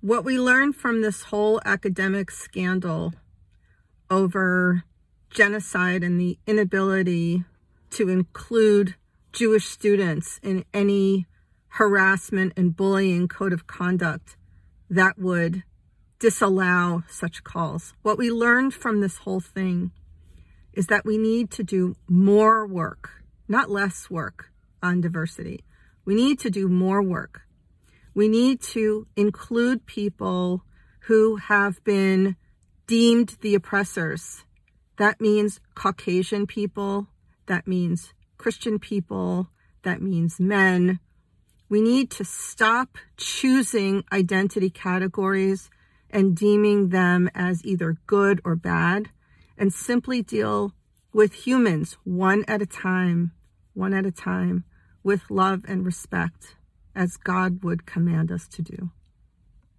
What we learned from this whole academic scandal over genocide and the inability to include Jewish students in any harassment and bullying code of conduct that would disallow such calls. What we learned from this whole thing is that we need to do more work, not less work on diversity. We need to do more work. We need to include people who have been deemed the oppressors. That means Caucasian people. That means Christian people. That means men. We need to stop choosing identity categories and deeming them as either good or bad and simply deal with humans one at a time, one at a time, with love and respect as God would command us to do.